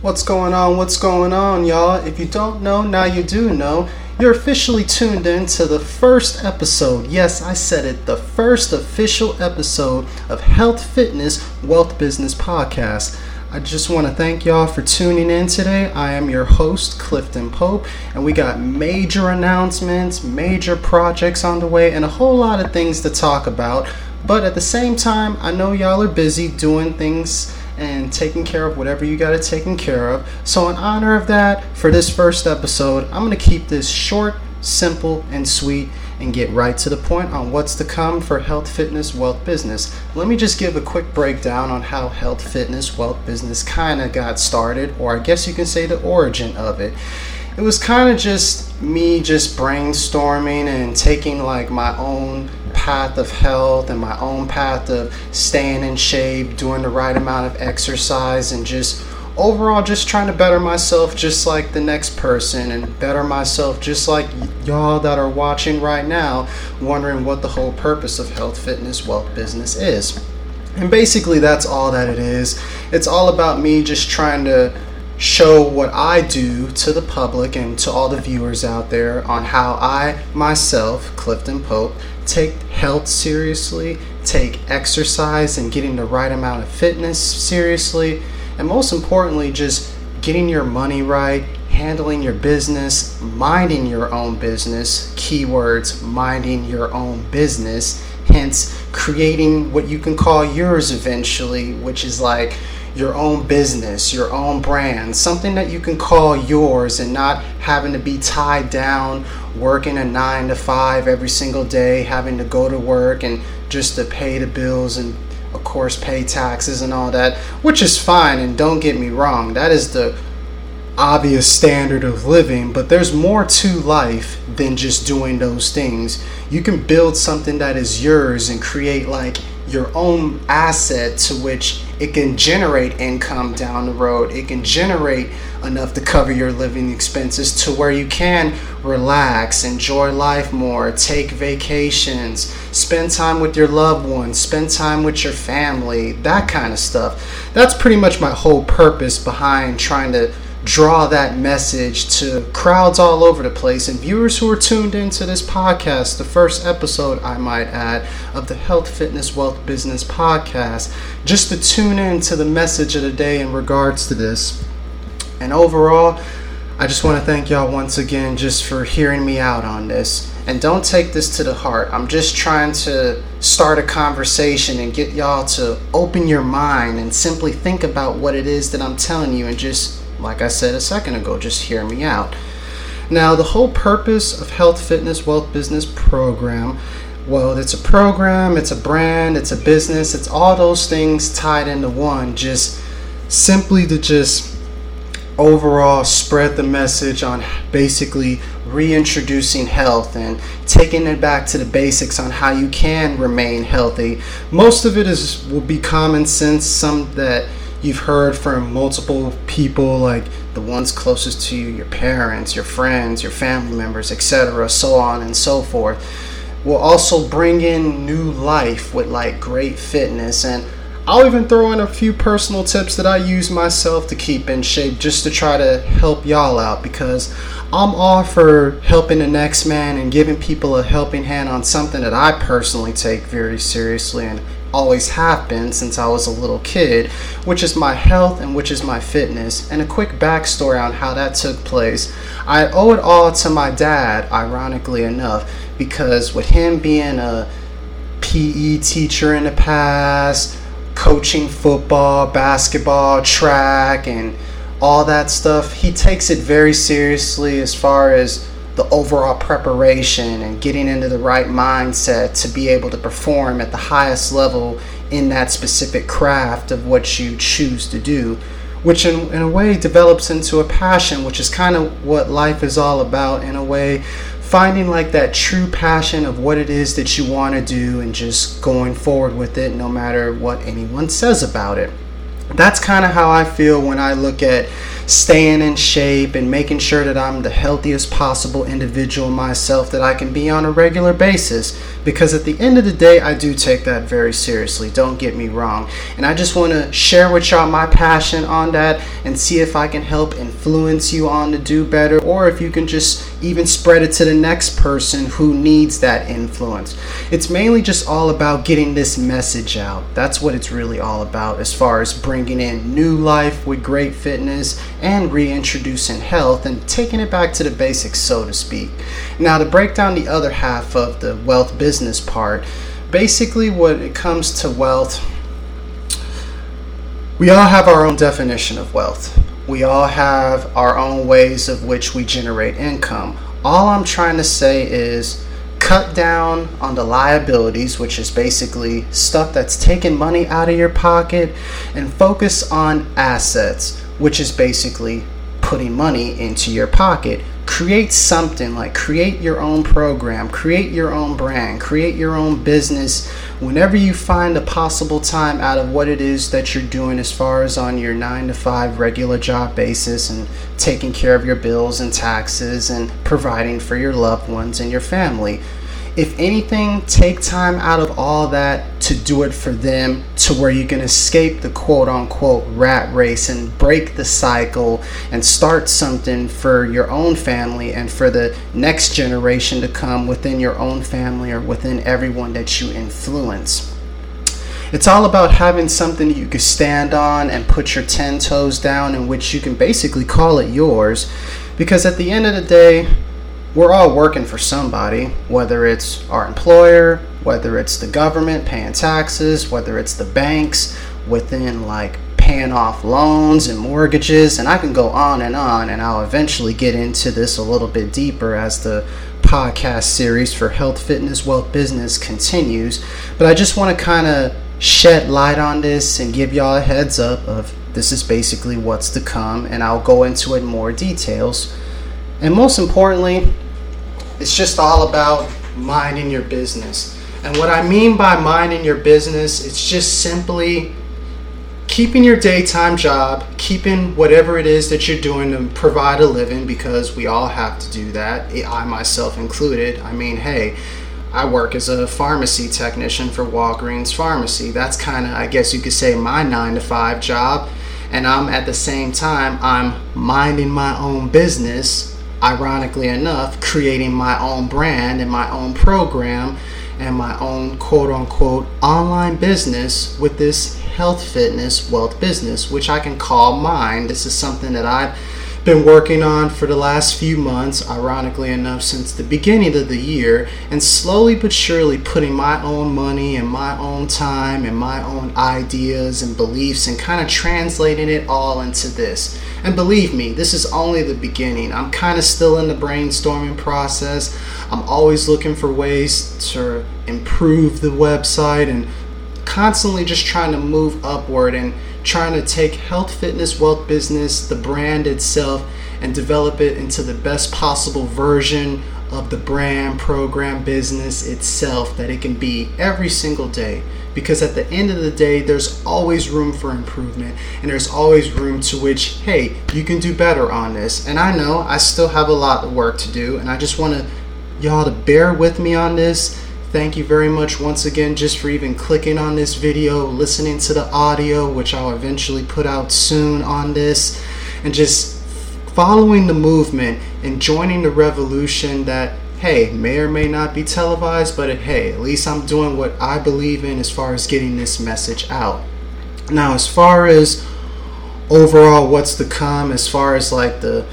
What's going on? What's going on, y'all? If you don't know, now you do know. You're officially tuned in to the first episode. Yes, I said it. The first official episode of Health, Fitness, Wealth Business Podcast. I just want to thank y'all for tuning in today. I am your host, Clifton Pope, and we got major announcements, major projects on the way, and a whole lot of things to talk about. But at the same time, I know y'all are busy doing things and taking care of whatever you got to taken care of. So, in honor of that, for this first episode, I'm going to keep this short, simple, and sweet and get right to the point on what's to come for health, fitness, wealth, business. Let me just give a quick breakdown on how health, fitness, wealth, business kind of got started, or I guess you can say the origin of it it was kind of just me just brainstorming and taking like my own path of health and my own path of staying in shape, doing the right amount of exercise, and just overall just trying to better myself just like the next person and better myself just like y'all that are watching right now, wondering what the whole purpose of health, fitness, wealth, business is. And basically, that's all that it is. It's all about me just trying to show what I do to the public and to all the viewers out there on how I myself, Clifton Pope, take health seriously, take exercise and getting the right amount of fitness seriously, and most importantly, just getting your money right, handling your business, minding your own business, keywords, minding your own business, hence creating what you can call yours eventually, which is like your own business, your own brand, something that you can call yours and not having to be tied down working a nine to five every single day, having to go to work and just to pay the bills and of course pay taxes and all that, which is fine and don't get me wrong, that is the obvious standard of living, but there's more to life than just doing those things. You can build something that is yours and create like your own asset to which it can generate income down the road. It can generate enough to cover your living expenses to where you can relax, enjoy life more, take vacations, spend time with your loved ones, spend time with your family, that kind of stuff. That's pretty much my whole purpose behind trying to draw that message to crowds all over the place and viewers who are tuned into this podcast, the first episode, I might add, of the Health, Fitness, Wealth, Business podcast, just to tune in to the message of the day in regards to this. And overall, I just want to thank y'all once again just for hearing me out on this. And don't take this to the heart. I'm just trying to start a conversation and get y'all to open your mind and simply think about what it is that I'm telling you and just like I said a second ago, just hear me out. Now, the whole purpose of Health, Fitness, Wealth Business program well, it's a program, it's a brand, it's a business, it's all those things tied into one. Just simply to just overall spread the message on basically reintroducing health and taking it back to the basics on how you can remain healthy. Most of it is will be common sense, some that you've heard from multiple people like the ones closest to you your parents your friends your family members etc so on and so forth will also bring in new life with like great fitness. And I'll even throw in a few personal tips that I use myself to keep in shape just to try to help y'all out because I'm all for helping the next man and giving people a helping hand on something that I personally take very seriously and always have been since I was a little kid, which is my health and which is my fitness. And a quick backstory on how that took place. I owe it all to my dad, ironically enough, because with him being a PE teacher in the past, coaching football, basketball, track, and all that stuff, he takes it very seriously as far as the overall preparation and getting into the right mindset to be able to perform at the highest level in that specific craft of what you choose to do, which in, in a way develops into a passion, which is kind of what life is all about in a way. Finding like that true passion of what it is that you want to do and just going forward with it no matter what anyone says about it. That's kind of how I feel when I look at staying in shape and making sure that I'm the healthiest possible individual myself that I can be on a regular basis. Because at the end of the day, I do take that very seriously. Don't get me wrong. And I just want to share with y'all my passion on that and see if I can help influence you on to do better or if you can just even spread it to the next person who needs that influence. It's mainly just all about getting this message out. That's what it's really all about as far as bringing in new life with great fitness and reintroducing health and taking it back to the basics, so to speak. Now, to break down the other half of the wealth business part, basically, when it comes to wealth, we all have our own definition of wealth. We all have our own ways of which we generate income. All I'm trying to say is cut down on the liabilities, which is basically stuff that's taking money out of your pocket, and focus on assets, which is basically putting money into your pocket. Create something like create your own program, create your own brand, create your own business. Whenever you find a possible time out of what it is that you're doing as far as on your 9 to 5 regular job basis and taking care of your bills and taxes and providing for your loved ones and your family if anything, take time out of all that to do it for them to where you can escape the quote unquote rat race and break the cycle and start something for your own family and for the next generation to come within your own family or within everyone that you influence. It's all about having something that you can stand on and put your 10 toes down in which you can basically call it yours. Because at the end of the day, we're all working for somebody, whether it's our employer, whether it's the government paying taxes, whether it's the banks within like paying off loans and mortgages, and I can go on and on, and I'll eventually get into this a little bit deeper as the podcast series for health, fitness, wealth, business continues. But I just want to kind of shed light on this and give y'all a heads up of this is basically what's to come, and I'll go into it in more details. And most importantly, it's just all about minding your business. And what I mean by minding your business, it's just simply keeping your daytime job, keeping whatever it is that you're doing to provide a living because we all have to do that, eh, I myself included. I mean, hey, I work as a pharmacy technician for Walgreens Pharmacy. That's kind of, I guess you could say, my nine to five job. And I'm at the same time, I'm minding my own business ironically enough, creating my own brand and my own program and my own quote unquote online business with this health, fitness, wealth business, which I can call mine. This is something that I've been working on for the last few months, ironically enough, since the beginning of the year, and slowly but surely putting my own money and my own time and my own ideas and beliefs and kind of translating it all into this. And believe me, this is only the beginning. I'm kind of still in the brainstorming process. I'm always looking for ways to improve the website and constantly just trying to move upward and trying to take health, fitness, wealth business, the brand itself, and develop it into the best possible version of the brand, program, business itself that it can be every single day. Because at the end of the day, there's always room for improvement and there's always room to which, hey, you can do better on this. And I know I still have a lot of work to do, and I just want to y'all to bear with me on this Thank you very much once again just for even clicking on this video, listening to the audio, which I'll eventually put out soon on this, and just following the movement and joining the revolution that, hey, may or may not be televised, but hey, at least I'm doing what I believe in as far as getting this message out. Now, as far as overall what's to come, as far as like the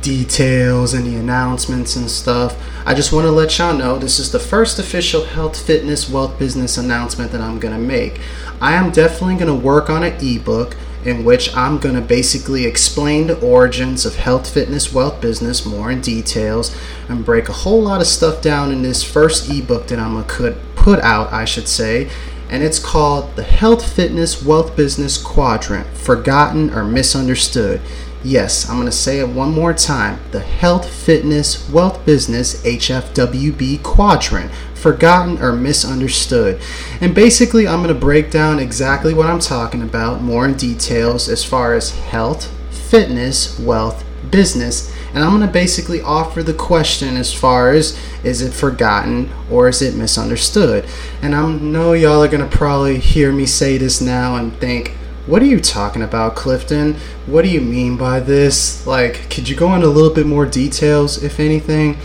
details and the announcements and stuff. I just want to let y'all know this is the first official health, fitness, wealth business announcement that I'm going to make. I am definitely going to work on an ebook in which I'm going to basically explain the origins of health, fitness, wealth business more in details and break a whole lot of stuff down in this first ebook that I'm going to put out, I should say. And it's called The Health, Fitness, Wealth Business Quadrant Forgotten or Misunderstood. Yes, I'm going to say it one more time. The Health, Fitness, Wealth Business HFWB Quadrant forgotten or misunderstood. And basically, I'm going to break down exactly what I'm talking about more in details as far as health, fitness, wealth, business. And I'm going to basically offer the question as far as is it forgotten or is it misunderstood? And I know y'all are going to probably hear me say this now and think, what are you talking about, Clifton? What do you mean by this? Like, could you go into a little bit more details, if anything?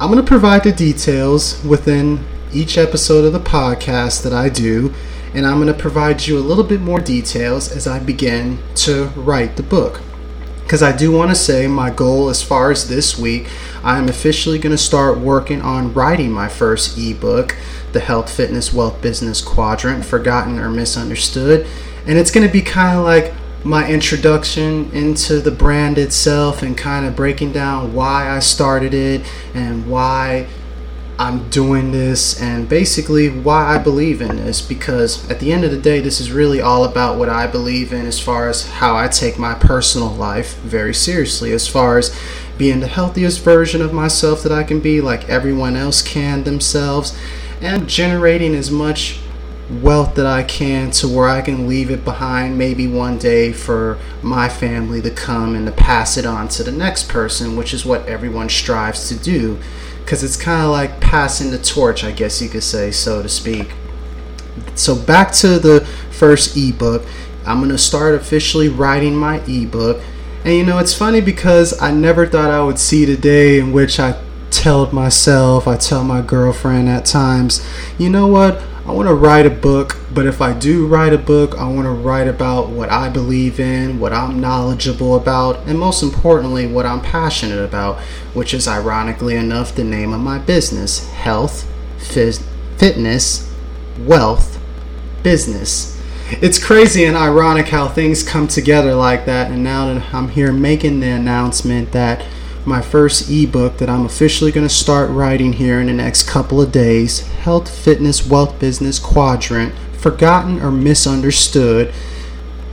I'm going to provide the details within each episode of the podcast that I do, and I'm going to provide you a little bit more details as I begin to write the book. Because I do want to say my goal as far as this week, I am officially going to start working on writing my first ebook, The Health, Fitness, Wealth, Business Quadrant Forgotten or Misunderstood. And it's going to be kind of like my introduction into the brand itself and kind of breaking down why I started it and why I'm doing this and basically why I believe in this. Because at the end of the day, this is really all about what I believe in as far as how I take my personal life very seriously, as far as being the healthiest version of myself that I can be, like everyone else can themselves, and generating as much wealth that I can to where I can leave it behind maybe one day for my family to come and to pass it on to the next person, which is what everyone strives to do. Because it's kind of like passing the torch, I guess you could say, so to speak. So, back to the first ebook. I'm going to start officially writing my ebook. And you know, it's funny because I never thought I would see the day in which I tell myself, I tell my girlfriend at times, you know what? I want to write a book, but if I do write a book, I want to write about what I believe in, what I'm knowledgeable about, and most importantly, what I'm passionate about, which is ironically enough the name of my business health, fitness, wealth, business. It's crazy and ironic how things come together like that, and now that I'm here making the announcement that my first ebook that I'm officially going to start writing here in the next couple of days Health, Fitness, Wealth, Business Quadrant Forgotten or Misunderstood.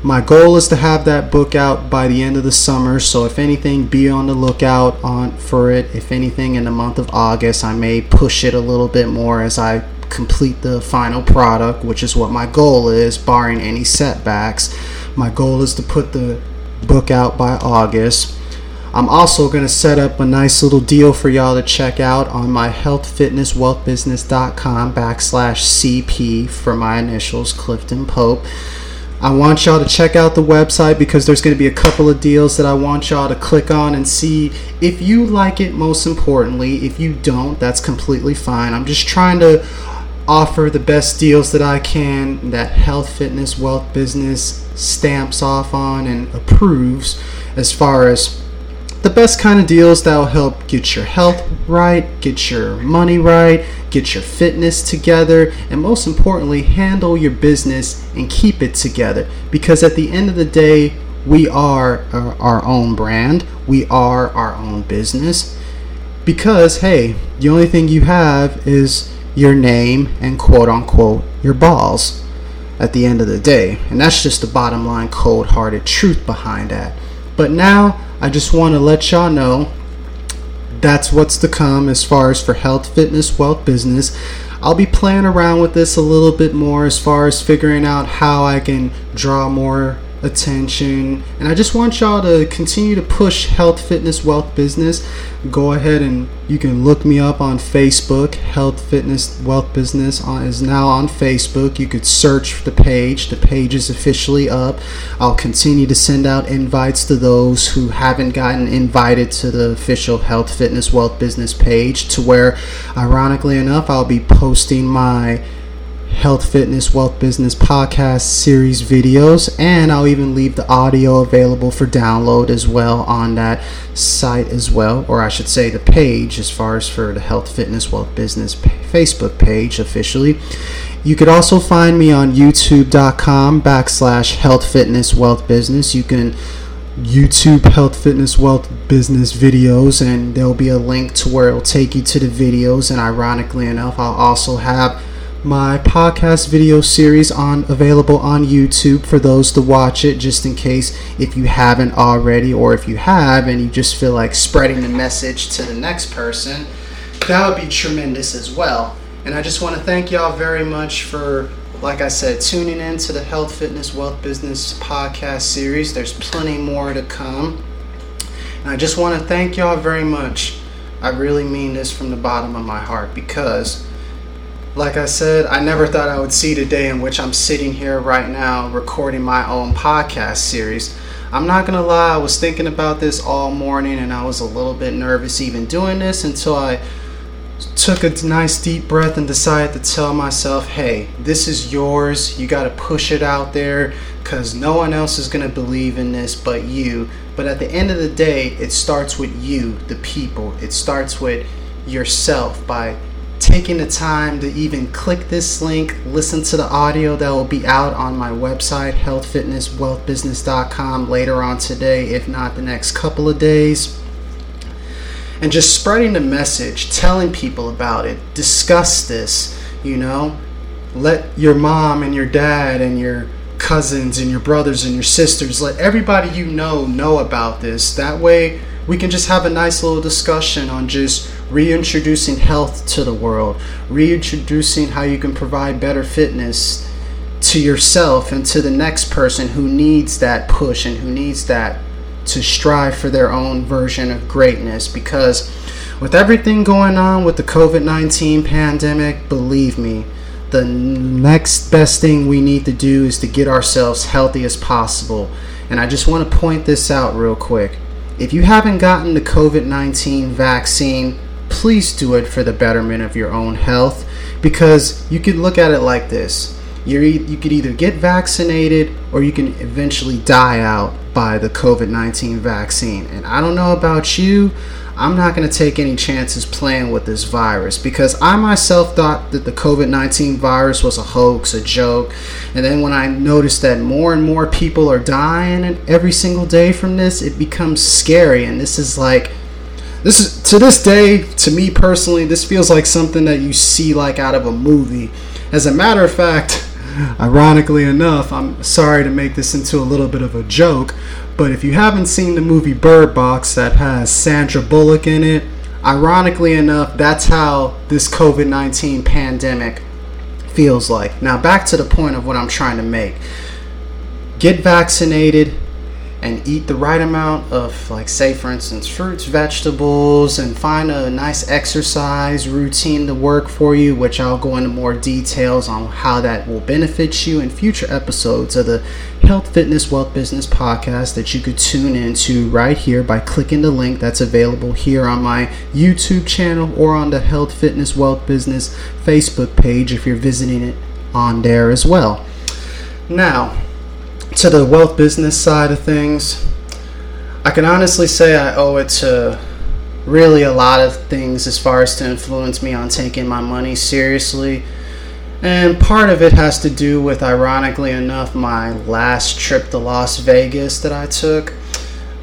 My goal is to have that book out by the end of the summer, so if anything, be on the lookout on for it. If anything, in the month of August, I may push it a little bit more as I complete the final product, which is what my goal is, barring any setbacks. My goal is to put the book out by August. I'm also going to set up a nice little deal for y'all to check out on my healthfitnesswealthbusiness.com backslash CP for my initials, Clifton Pope. I want y'all to check out the website because there's going to be a couple of deals that I want y'all to click on and see if you like it, most importantly. If you don't, that's completely fine. I'm just trying to offer the best deals that I can that Health, Fitness, Wealth Business stamps off on and approves as far as the best kind of deals that will help get your health right, get your money right, get your fitness together, and most importantly, handle your business and keep it together. Because at the end of the day, we are uh, our own brand, we are our own business. Because, hey, the only thing you have is your name and quote unquote your balls at the end of the day. And that's just the bottom line, cold hearted truth behind that. But now, I just want to let y'all know that's what's to come as far as for health, fitness, wealth, business. I'll be playing around with this a little bit more as far as figuring out how I can draw more attention. And I just want y'all to continue to push health, fitness, wealth, business. Go ahead and you can look me up on Facebook. Health, fitness, wealth, business is now on Facebook. You could search the page. The page is officially up. I'll continue to send out invites to those who haven't gotten invited to the official health, fitness, wealth, business page. To where, ironically enough, I'll be posting my health, fitness, wealth, business podcast series videos, and I'll even leave the audio available for download as well on that site as well, or I should say the page as far as for the health, fitness, wealth, business Facebook page officially. You could also find me on youtube.com backslash health, fitness, wealth, business. You can YouTube health, fitness, wealth, business videos, and there'll be a link to where it'll take you to the videos. And ironically enough, I'll also have my podcast video series on available on YouTube for those to watch it just in case if you haven't already or if you have and you just feel like spreading the message to the next person that would be tremendous as well And I just want to thank y'all very much for, like I said, tuning in to the Health, Fitness, Wealth Business podcast series. There's plenty more to come. And I just want to thank y'all very much. I really mean this from the bottom of my heart because, like I said, I never thought I would see the day in which I'm sitting here right now recording my own podcast series. I'm not gonna lie, I was thinking about this all morning and I was a little bit nervous even doing this until I took a nice deep breath and decided to tell myself, hey, this is yours. You got to push it out there because no one else is to believe in this but you. But at the end of the day, it starts with you, the people. It starts with yourself by taking the time to even click this link, listen to the audio that will be out on my website, healthfitnesswealthbusiness.com, later on today, if not the next couple of days. And just spreading the message, telling people about it, discuss this, you know. Let your mom and your dad and your cousins and your brothers and your sisters, let everybody you know know about this. That way, we can just have a nice little discussion on just reintroducing health to the world, reintroducing how you can provide better fitness to yourself and to the next person who needs that push and who needs that to strive for their own version of greatness because with everything going on with the COVID 19 pandemic, believe me, the next best thing we need to do is to get ourselves healthy as possible. And I just want to point this out real quick. If you haven't gotten the COVID 19 vaccine, please do it for the betterment of your own health because you could look at it like this. You're, you could either get vaccinated or you can eventually die out by the COVID 19 vaccine. And I don't know about you, I'm not going to take any chances playing with this virus because I myself thought that the COVID 19 virus was a hoax, a joke. And then when I noticed that more and more people are dying every single day from this, it becomes scary. And this is like, this is to this day, to me personally, this feels like something that you see like out of a movie. As a matter of fact, ironically enough, I'm sorry to make this into a little bit of a joke, but if you haven't seen the movie Bird Box that has Sandra Bullock in it, ironically enough, that's how this COVID 19 pandemic feels like. Now, back to the point of what I'm trying to make get vaccinated, and eat the right amount of, like, say, for instance, fruits, vegetables, and find a nice exercise routine to work for you, which I'll go into more details on how that will benefit you in future episodes of the Health, Fitness, Wealth Business podcast that you could tune into right here by clicking the link that's available here on my YouTube channel or on the Health, Fitness, Wealth Business Facebook page if you're visiting it on there as well. Now, to the wealth business side of things, I can honestly say I owe it to really a lot of things as far as to influence me on taking my money seriously. And part of it has to do with, ironically enough, my last trip to Las Vegas that I took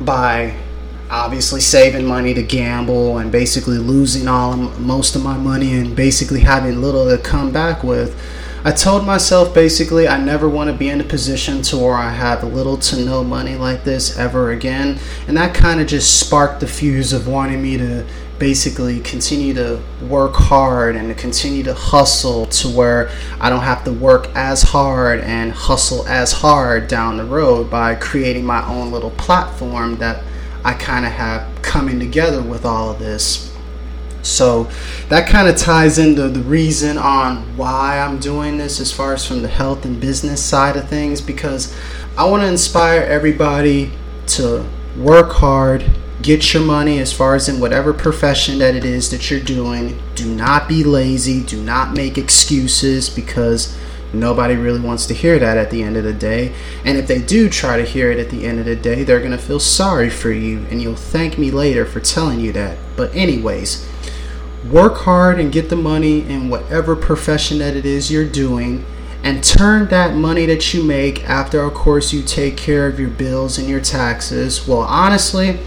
by obviously saving money to gamble and basically losing all most of my money and basically having little to come back with. I told myself basically I never want to be in a position to where I have little to no money like this ever again. And that kind of just sparked the fuse of wanting me to basically continue to work hard and to continue to hustle to where I don't have to work as hard and hustle as hard down the road by creating my own little platform that I kind of have coming together with all of this. So that kind of ties into the reason on why I'm doing this as far as from the health and business side of things because I want to inspire everybody to work hard, get your money as far as in whatever profession that it is that you're doing. Do not be lazy, do not make excuses because nobody really wants to hear that at the end of the day. And if they do try to hear it at the end of the day, they're going to feel sorry for you and you'll thank me later for telling you that. But anyways, work hard and get the money in whatever profession that it is you're doing and turn that money that you make after of course you take care of your bills and your taxes. Well honestly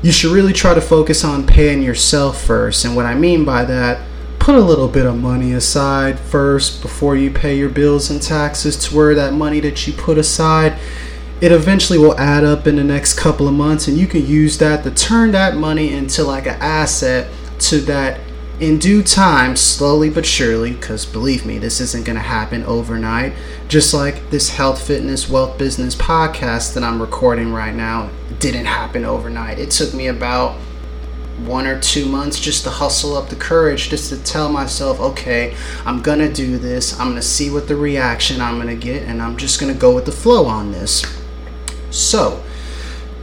you should really try to focus on paying yourself first. And what i mean by that put a little bit of money aside first before you pay your bills and taxes to where that money that you put aside it eventually will add up in the next couple of months and you can use that to turn that money into like an asset to that in due time, slowly but surely, because believe me, this isn't going to happen overnight. Just like this health, fitness, wealth, business podcast that I'm recording right now didn't happen overnight. It took me about one or two months just to hustle up the courage, just to tell myself, okay, I'm gonna do this, I'm gonna see what the reaction I'm gonna get, and I'm just gonna go with the flow on this. So,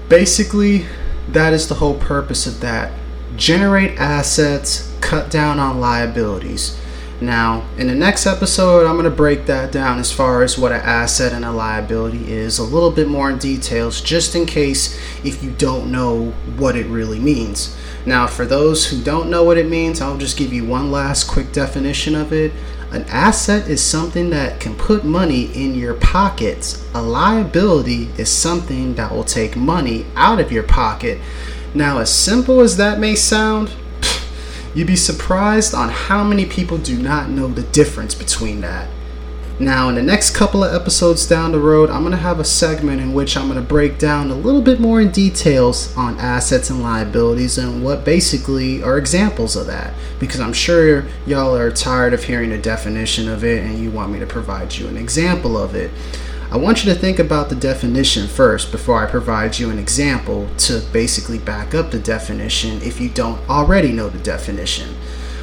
basically, that is the whole purpose of that. Generate assets, cut down on liabilities. Now, in the next episode, I'm going to break that down as far as what an asset and a liability is, a little bit more in details, just in case if you don't know what it really means. Now, for those who don't know what it means, I'll just give you one last quick definition of it. An asset is something that can put money in your pockets. A liability is something that will take money out of your pocket. Now, as simple as that may sound, You'd be surprised on how many people do not know the difference between that. Now, in the next couple of episodes down the road, I'm going to have a segment in which I'm going to break down a little bit more in details on assets and liabilities and what basically are examples of that. Because I'm sure y'all are tired of hearing a definition of it and you want me to provide you an example of it. I want you to think about the definition first before I provide you an example to basically back up the definition if you don't already know the definition.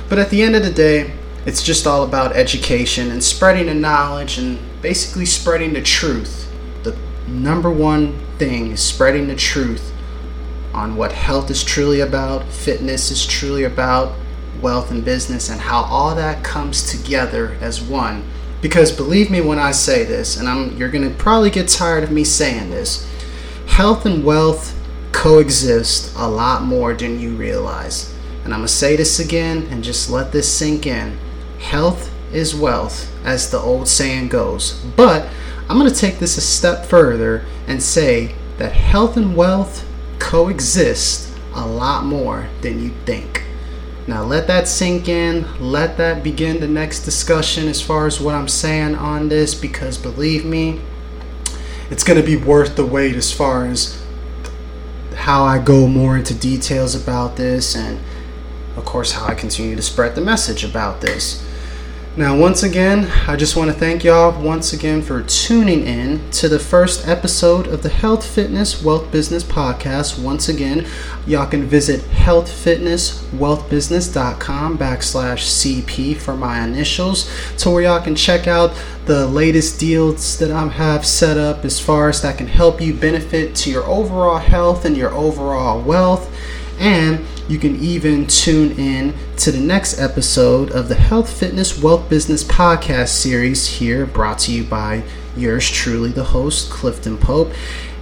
But at the end of the day, it's just all about education and spreading the knowledge and basically spreading the truth. The number one thing is spreading the truth on what health is truly about, fitness is truly about, wealth and business, and how all that comes together as one because believe me when I say this, and I'm you're gonna probably get tired of me saying this, health and wealth coexist a lot more than you realize. And I'm gonna say this again and just let this sink in. Health is wealth, as the old saying goes. But I'm gonna take this a step further and say that health and wealth coexist a lot more than you think. Now let that sink in. Let that begin the next discussion as far as what I'm saying on this because believe me, it's going to be worth the wait as far as how I go more into details about this and of course how I continue to spread the message about this. Now, once again, I just want to thank y'all once again for tuning in to the first episode of the Health Fitness Wealth Business Podcast. Once again, y'all can visit healthfitnesswealthbusiness.com backslash CP for my initials to where y'all can check out the latest deals that I have set up as far as that can help you benefit to your overall health and your overall wealth. And you can even tune in to the next episode of the Health, Fitness, Wealth, Business podcast series here, brought to you by yours truly, the host, Clifton Pope.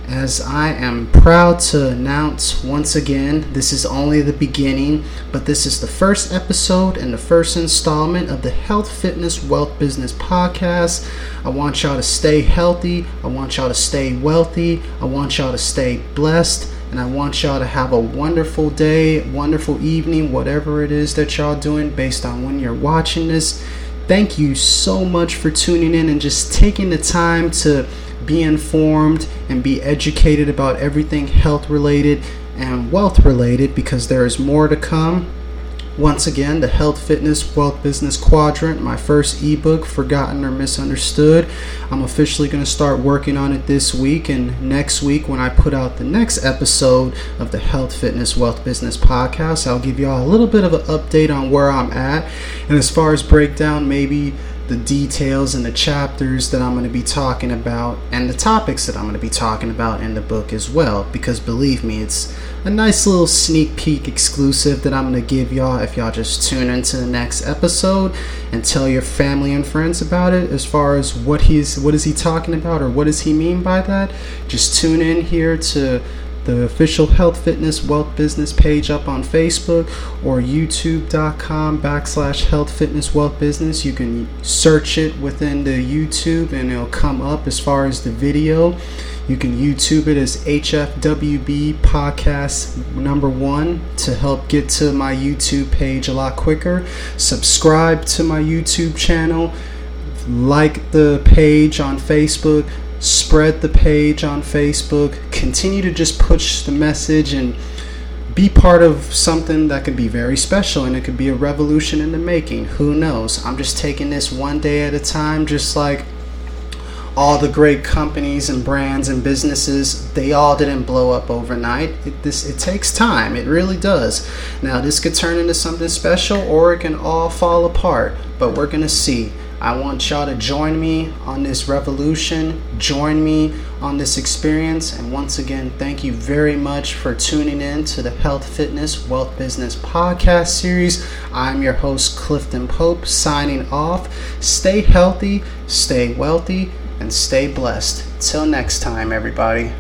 As I am proud to announce once again, this is only the beginning, but this is the first episode and the first installment of the Health, Fitness, Wealth, Business podcast. I want y'all to stay healthy. I want y'all to stay wealthy. I want y'all to stay blessed. And I want y'all to have a wonderful day, wonderful evening, whatever it is that y'all doing based on when you're watching this. Thank you so much for tuning in and just taking the time to be informed and be educated about everything health related and wealth related because there is more to come. Once again, the Health, Fitness, Wealth, Business Quadrant, my first ebook, Forgotten or Misunderstood. I'm officially going to start working on it this week, and next week, when I put out the next episode of the Health, Fitness, Wealth, Business podcast, I'll give you all a little bit of an update on where I'm at. And as far as breakdown, maybe the details and the chapters that I'm going to be talking about and the topics that I'm going to be talking about in the book as well. Because believe me, it's a nice little sneak peek exclusive that I'm going to give y'all if y'all just tune into the next episode and tell your family and friends about it as far as what he's what is he talking about or what does he mean by that. Just tune in here to the official health fitness wealth business page up on facebook or youtube.com backslash health fitness wealth business you can search it within the youtube and it'll come up as far as the video you can youtube it as hfwb podcast number one to help get to my youtube page a lot quicker subscribe to my youtube channel like the page on facebook spread the page on Facebook, continue to just push the message and be part of something that could be very special and it could be a revolution in the making. Who knows? I'm just taking this one day at a time, just like all the great companies and brands and businesses they all didn't blow up overnight it, this it takes time it really does now this could turn into something special or it can all fall apart but we're gonna see I want y'all to join me on this revolution, join me on this experience. And once again, thank you very much for tuning in to the Health, Fitness, Wealth Business podcast series. I'm your host, Clifton Pope, signing off. Stay healthy, stay wealthy, and stay blessed. Till next time, everybody.